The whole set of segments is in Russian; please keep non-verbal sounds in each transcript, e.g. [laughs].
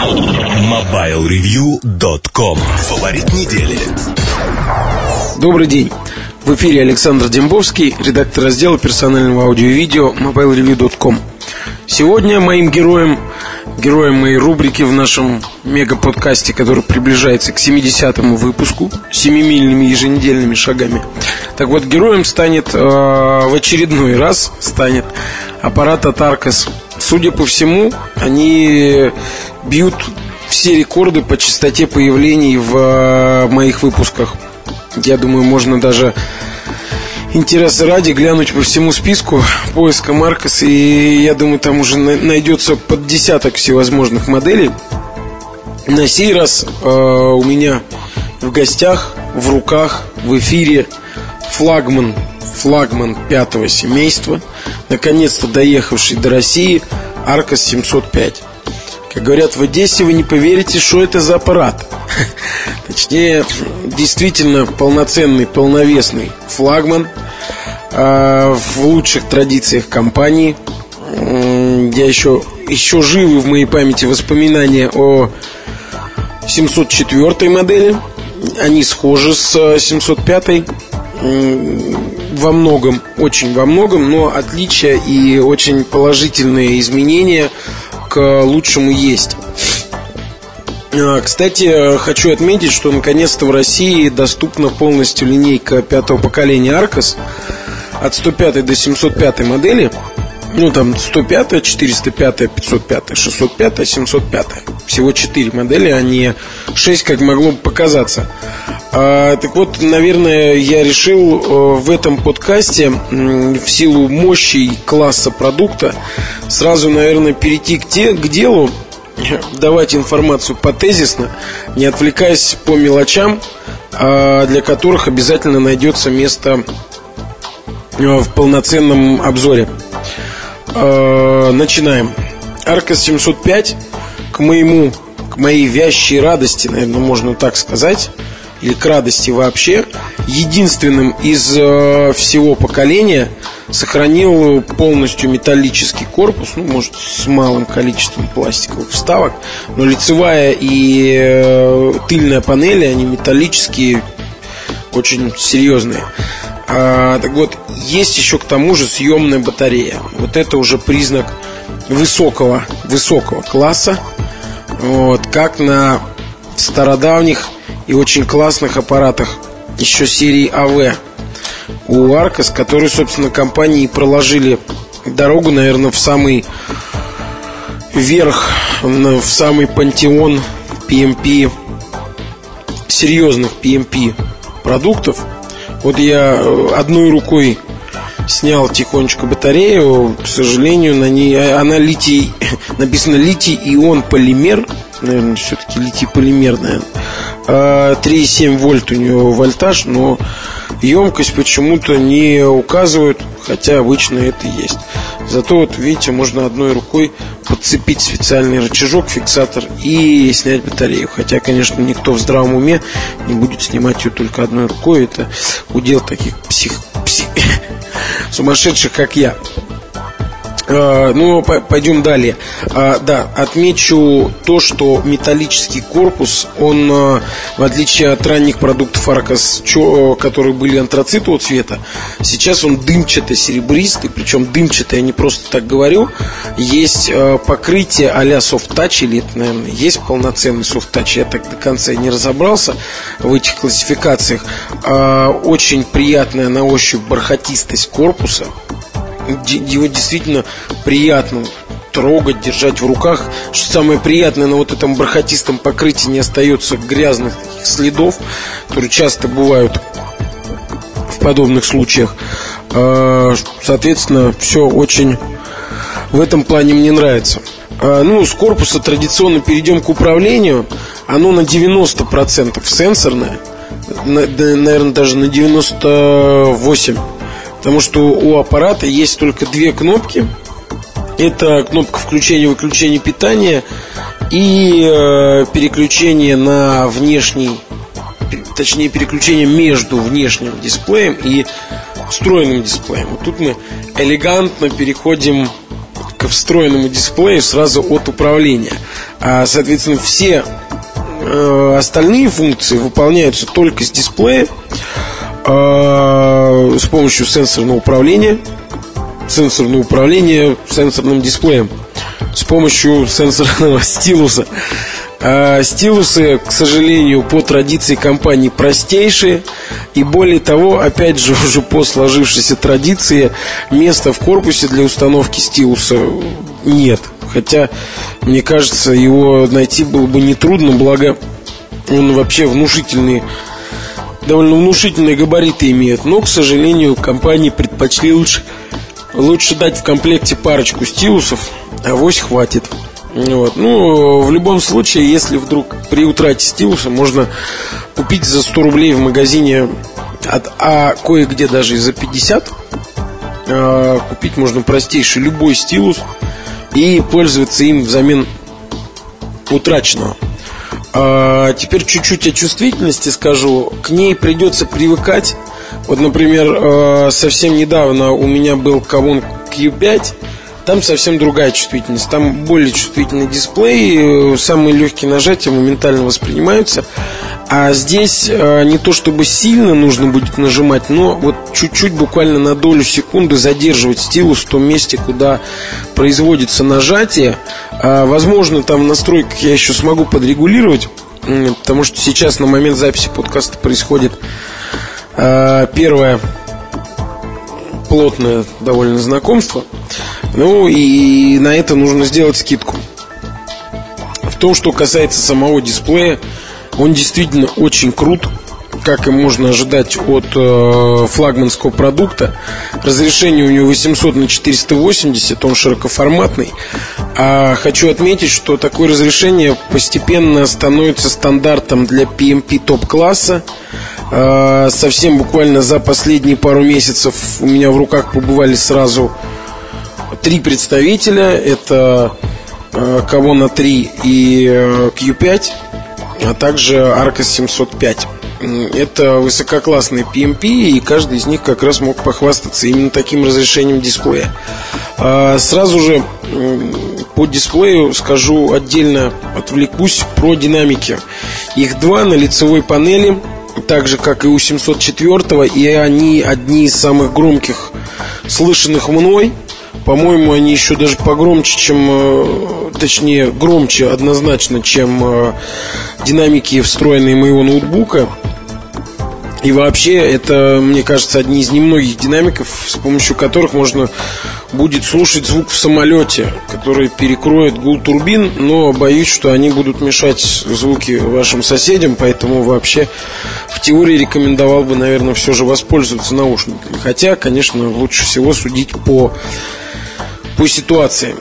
MobileReview.com Фаворит недели Добрый день. В эфире Александр Дембовский, редактор раздела персонального аудио-видео MobileReview.com. Сегодня моим героем, героем моей рубрики в нашем мега-подкасте, который приближается к 70-му выпуску, семимильными еженедельными шагами. Так вот, героем станет э, в очередной раз станет аппарат от Arcos. Судя по всему, они бьют все рекорды по частоте появлений в э, моих выпусках. Я думаю, можно даже интереса ради глянуть по всему списку поиска Маркос, и я думаю, там уже найдется под десяток всевозможных моделей. На сей раз э, у меня в гостях, в руках, в эфире флагман, флагман пятого семейства, наконец-то доехавший до России Аркос 705. Как говорят в Одессе, вы не поверите, что это за аппарат. [laughs] Точнее, действительно полноценный, полновесный флагман э, в лучших традициях компании. Я еще, еще живы в моей памяти воспоминания о 704 модели. Они схожи с 705 во многом, очень во многом, но отличия и очень положительные изменения к лучшему есть. А, кстати, хочу отметить, что наконец-то в России доступна полностью линейка пятого поколения Arcos от 105 до 705 модели. Ну, там 105, 405, 505, 605, 705. Всего 4 модели, а не 6, как могло бы показаться. А, так вот, наверное, я решил э, в этом подкасте в силу мощи класса продукта сразу, наверное, перейти к, те, к делу, [laughs] давать информацию потезисно, не отвлекаясь по мелочам, а для которых обязательно найдется место э, в полноценном обзоре. А, начинаем. Арка 705 к моему, к моей вящей радости, наверное, можно так сказать, или к радости вообще, единственным из э, всего поколения сохранил полностью металлический корпус, ну, может, с малым количеством пластиковых вставок, но лицевая и э, тыльная панели, они металлические, очень серьезные. А, так вот, есть еще к тому же съемная батарея. Вот это уже признак высокого, высокого класса. Вот, как на стародавних и очень классных аппаратах еще серии АВ у Аркос, которые, собственно, компании проложили дорогу, наверное, в самый верх, в самый пантеон PMP, серьезных PMP продуктов. Вот я э, одной рукой снял тихонечко батарею, к сожалению, на ней она литий, [laughs] написано литий-ион полимер, наверное, все-таки литий-полимер, наверное. 3,7 вольт у него вольтаж, но емкость почему-то не указывают, хотя обычно это есть. Зато вот видите, можно одной рукой подцепить специальный рычажок, фиксатор и снять батарею. Хотя, конечно, никто в здравом уме не будет снимать ее только одной рукой. Это удел таких псих, псих, [laughs] сумасшедших, как я. А, ну, пойдем далее. А, да, отмечу то, что металлический корпус, он, а, в отличие от ранних продуктов Аркас, которые были антрацитового цвета, сейчас он дымчато-серебристый, причем дымчатый, я не просто так говорю. Есть покрытие а-ля touch, или это, наверное, есть полноценный touch, я так до конца не разобрался в этих классификациях. Очень приятная на ощупь бархатистость корпуса, его действительно приятно трогать, держать в руках. Что самое приятное, на вот этом бархатистом покрытии не остается грязных следов, которые часто бывают в подобных случаях. А, соответственно, все очень в этом плане мне нравится. А, ну, с корпуса традиционно перейдем к управлению. Оно на 90% сенсорное, наверное, даже на 98%. Потому что у аппарата есть только две кнопки. Это кнопка включения-выключения питания и э, переключение на внешний, точнее переключение между внешним дисплеем и встроенным дисплеем. Вот тут мы элегантно переходим к встроенному дисплею сразу от управления. А, соответственно, все э, остальные функции выполняются только с дисплея э, с помощью сенсорного управления. Сенсорное управление сенсорным дисплеем с помощью сенсорного [laughs] стилуса. А стилусы, к сожалению, по традиции компании простейшие. И более того, опять же, [laughs] уже по сложившейся традиции, места в корпусе для установки стилуса нет. Хотя, мне кажется, его найти было бы нетрудно, благо он вообще внушительный довольно внушительные габариты имеет. Но, к сожалению, компании предпочли лучше, лучше дать в комплекте парочку стилусов, а вось хватит. Вот. Ну, в любом случае, если вдруг при утрате стилуса можно купить за 100 рублей в магазине, а кое-где даже и за 50, а, купить можно простейший любой стилус и пользоваться им взамен утраченного. А теперь чуть-чуть о чувствительности скажу. К ней придется привыкать. Вот, например, а, совсем недавно у меня был Кавун Q5 там совсем другая чувствительность. Там более чувствительный дисплей, э, самые легкие нажатия моментально воспринимаются. А здесь э, не то чтобы сильно нужно будет нажимать, но вот чуть-чуть, буквально на долю секунды задерживать стилус в том месте, куда производится нажатие. А, возможно, там в настройках я еще смогу подрегулировать, потому что сейчас на момент записи подкаста происходит а, первое плотное довольно знакомство. Ну и на это нужно сделать скидку. В том, что касается самого дисплея, он действительно очень крут, как и можно ожидать от э, флагманского продукта. Разрешение у него 800 на 480, он широкоформатный. А хочу отметить, что такое разрешение постепенно становится стандартом для PMP топ-класса. Э, совсем буквально за последние пару месяцев у меня в руках побывали сразу три представителя. Это э, Кавона 3 и э, Q5, а также Arcos 705. Это высококлассные PMP, и каждый из них как раз мог похвастаться именно таким разрешением дисплея. А, сразу же по дисплею скажу отдельно, отвлекусь про динамики. Их два на лицевой панели, так же как и у 704, и они одни из самых громких слышанных мной – по-моему, они еще даже погромче, чем, э, точнее, громче однозначно, чем э, динамики, встроенные моего ноутбука. И вообще, это, мне кажется, одни из немногих динамиков, с помощью которых можно будет слушать звук в самолете, который перекроет гул турбин, но боюсь, что они будут мешать звуки вашим соседям, поэтому вообще в теории рекомендовал бы, наверное, все же воспользоваться наушниками. Хотя, конечно, лучше всего судить по по ситуации.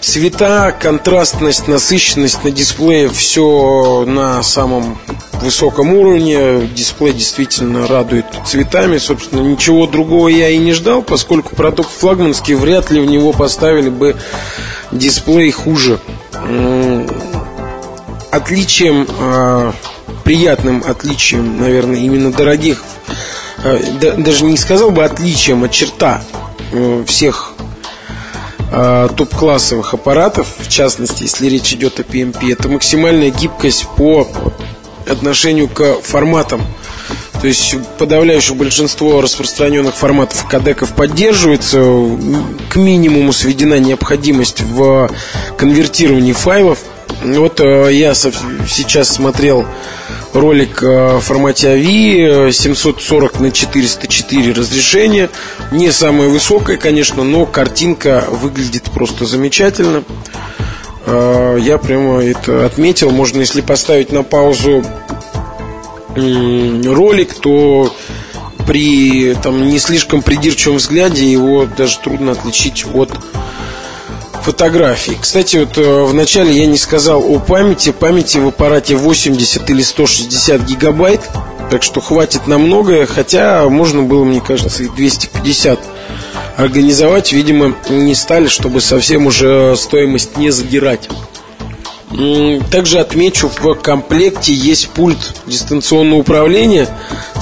Цвета, контрастность, насыщенность на дисплее все на самом высоком уровне. Дисплей действительно радует цветами. Собственно, ничего другого я и не ждал, поскольку продукт флагманский, вряд ли в него поставили бы дисплей хуже. Отличием, а, приятным отличием, наверное, именно дорогих, а, даже не сказал бы отличием, а черта э, всех э, топ-классовых аппаратов, в частности, если речь идет о PMP, это максимальная гибкость по отношению к форматам. То есть подавляющее большинство распространенных форматов кодеков поддерживается. К минимуму сведена необходимость в конвертировании файлов. Вот э, я сейчас смотрел ролик э, в формате AVI 740 на 404 разрешение. Не самое высокое, конечно, но картинка выглядит просто замечательно. Э, я прямо это отметил. Можно, если поставить на паузу ролик, то при там, не слишком придирчивом взгляде его даже трудно отличить от фотографий. Кстати, вот э, вначале я не сказал о памяти. Памяти в аппарате 80 или 160 гигабайт. Так что хватит на многое. Хотя можно было, мне кажется, и 250 организовать. Видимо, не стали, чтобы совсем уже стоимость не задирать. Также отмечу, в комплекте есть пульт дистанционного управления.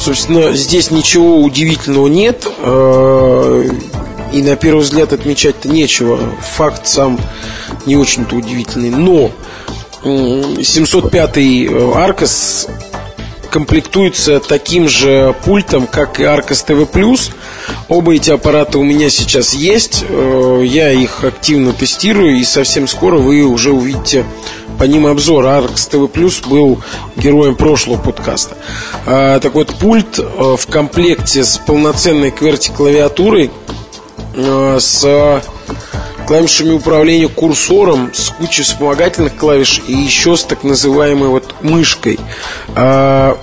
Собственно, здесь ничего удивительного нет. Э, и на первый взгляд отмечать-то нечего. Факт сам не очень-то удивительный. Но 705 Arcos комплектуется таким же пультом, как и Arcos TV+. Оба эти аппарата у меня сейчас есть. Э, я их активно тестирую, и совсем скоро вы уже увидите по ним обзор. Arcos TV Plus был героем прошлого подкаста. А, так вот, пульт э, в комплекте с полноценной QWERTY клавиатурой, э, с клавишами управления курсором, с кучей вспомогательных клавиш и еще с так называемой вот мышкой. А,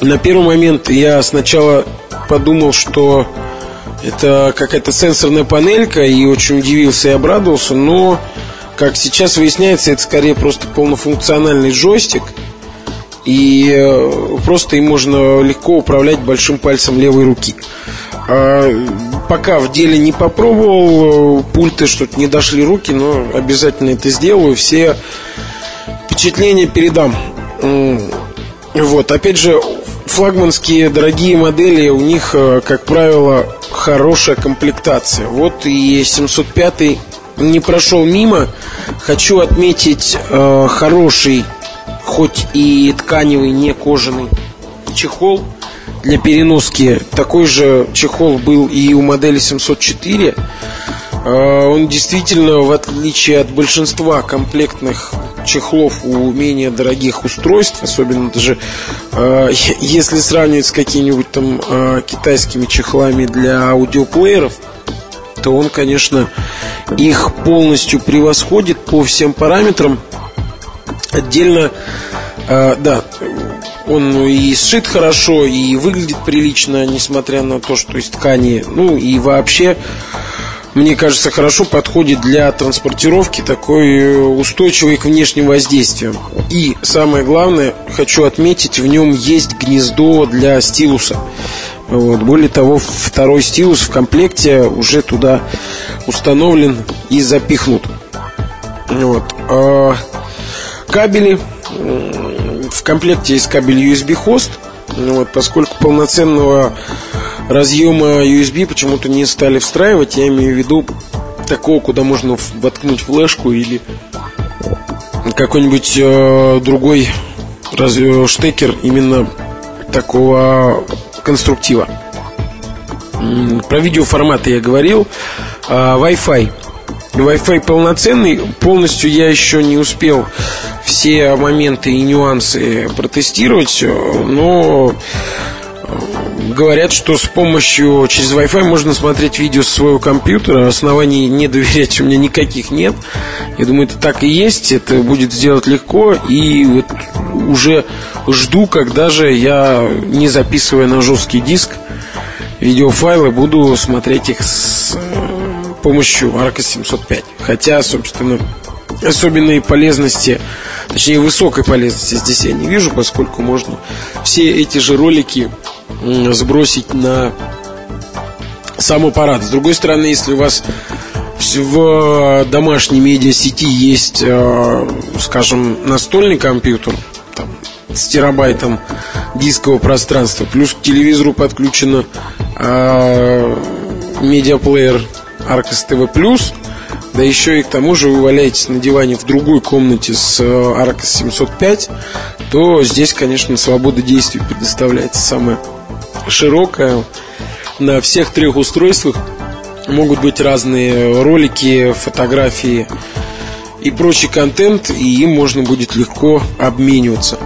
на первый момент я сначала подумал, что это какая-то сенсорная панелька и очень удивился и обрадовался, но как сейчас выясняется, это скорее просто полнофункциональный джойстик и э, просто им можно легко управлять большим пальцем левой руки. А, пока в деле не попробовал, пульты что-то не дошли руки, но обязательно это сделаю. Все впечатления передам. Вот, опять же, флагманские дорогие модели, у них, э, как правило, хорошая комплектация. Вот и 705 не прошел мимо. Хочу отметить э, хороший, хоть и тканевый, не кожаный чехол для переноски. Такой же чехол был и у модели 704. Э, он действительно, в отличие от большинства комплектных чехлов у менее дорогих устройств, особенно даже э, [laughs] если сравнивать с какими-нибудь там э, китайскими чехлами для аудиоплееров, то он, конечно, их полностью превосходит по всем параметрам. Отдельно, да, он и сшит хорошо, и выглядит прилично, несмотря на то, что из ткани. Ну и вообще мне кажется, хорошо подходит для транспортировки, такой э, устойчивый к внешним воздействиям. И самое главное, хочу отметить, в нем есть гнездо для стилуса. Вот. Более того, второй стилус в комплекте уже туда установлен и запихнут. Вот. А кабели в комплекте есть кабель USB хост. Вот, поскольку полноценного разъема USB почему-то не стали встраивать. Я имею в виду такого, куда можно воткнуть флешку или какой-нибудь э, другой раз, э, штекер именно такого конструктива. Про видеоформаты я говорил. А, Wi-Fi. Wi-Fi полноценный. Полностью я еще не успел все моменты и нюансы протестировать, но говорят, что с помощью через Wi-Fi можно смотреть видео с своего компьютера. Оснований не доверять у меня никаких нет. Я думаю, это так и есть. Это будет сделать легко. И вот уже жду, когда же я, не записывая на жесткий диск, видеофайлы, буду смотреть их с э, помощью Arca 705. Хотя, собственно, особенной полезности, точнее высокой полезности здесь я не вижу, поскольку можно все эти же ролики сбросить на сам аппарат. С другой стороны, если у вас в домашней медиасети есть, э, скажем, настольный компьютер там, с терабайтом дискового пространства, плюс к телевизору подключено э, медиаплеер Arcos TV+, да еще и к тому же вы валяетесь на диване в другой комнате с э, Arcos 705, то здесь, конечно, свобода действий предоставляется самая широкая. На всех трех устройствах могут быть разные ролики, фотографии и прочий контент, и им можно будет легко обмениваться.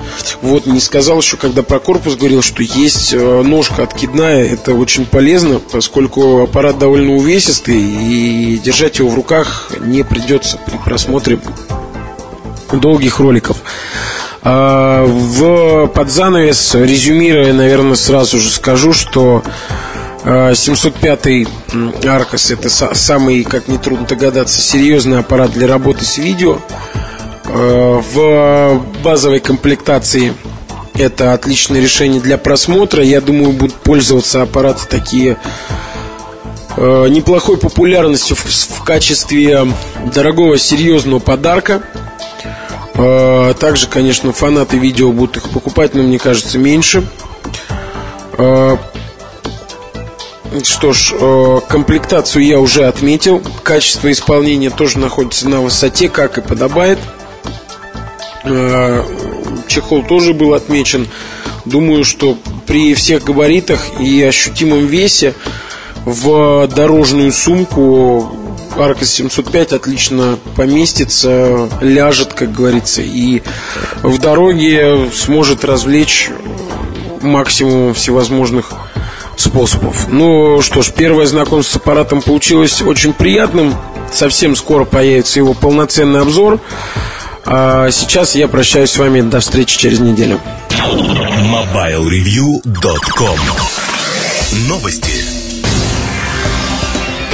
Вот, не сказал еще, когда про корпус говорил, что есть э, ножка откидная, это очень полезно, поскольку аппарат довольно увесистый, и держать его в руках не придется при просмотре долгих роликов. А, в подзанавес, резюмируя, наверное, сразу же скажу, что 705-й а, Аркос это самый, как нетрудно догадаться, серьезный аппарат для работы с видео. А, в базовой комплектации это отличное решение для просмотра. Я думаю, будут пользоваться аппараты такие неплохой популярностью в качестве дорогого серьезного подарка а, также, конечно, фанаты видео будут их покупать, но мне кажется, меньше. Что ж, а, комплектацию я уже отметил. Качество исполнения тоже находится на высоте, как и подобает. Э, чехол тоже был отмечен. Думаю, что при всех габаритах и ощутимом весе в дорожную сумку Арка 705 отлично поместится, ляжет, как говорится, и в дороге сможет развлечь максимум всевозможных способов. Ну что ж, первое знакомство с аппаратом получилось очень приятным. Совсем скоро появится его полноценный обзор. А сейчас я прощаюсь с вами. До встречи через неделю. MobileReview.com Новости.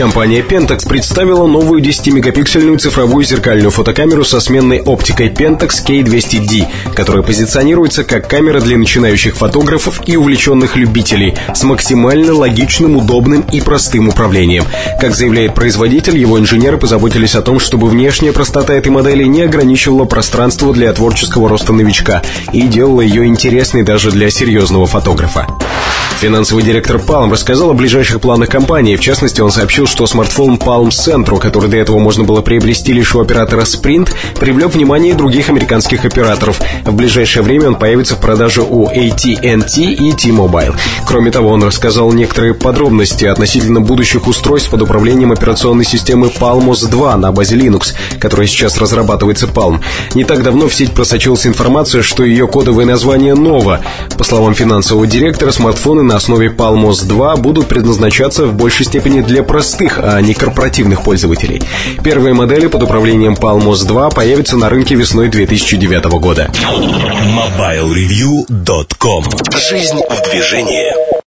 Компания Pentax представила новую 10-мегапиксельную цифровую зеркальную фотокамеру со сменной оптикой Pentax K200D, которая позиционируется как камера для начинающих фотографов и увлеченных любителей с максимально логичным, удобным и простым управлением. Как заявляет производитель, его инженеры позаботились о том, чтобы внешняя простота этой модели не ограничивала пространство для творческого роста новичка и делала ее интересной даже для серьезного фотографа. Финансовый директор Palm рассказал о ближайших планах компании. В частности, он сообщил, что смартфон Palm Centro, который до этого можно было приобрести лишь у оператора Sprint, привлек внимание других американских операторов. В ближайшее время он появится в продаже у AT&T и T-Mobile. Кроме того, он рассказал некоторые подробности относительно будущих устройств под управлением операционной системы Palmos 2 на базе Linux, которая сейчас разрабатывается Palm. Не так давно в сеть просочилась информация, что ее кодовое название Nova. По словам финансового директора, смартфоны на основе Palmos 2 будут предназначаться в большей степени для простых, а не корпоративных пользователей. Первые модели под управлением Palmos 2 появятся на рынке весной 2009 года. MobileReview.com Жизнь в движении.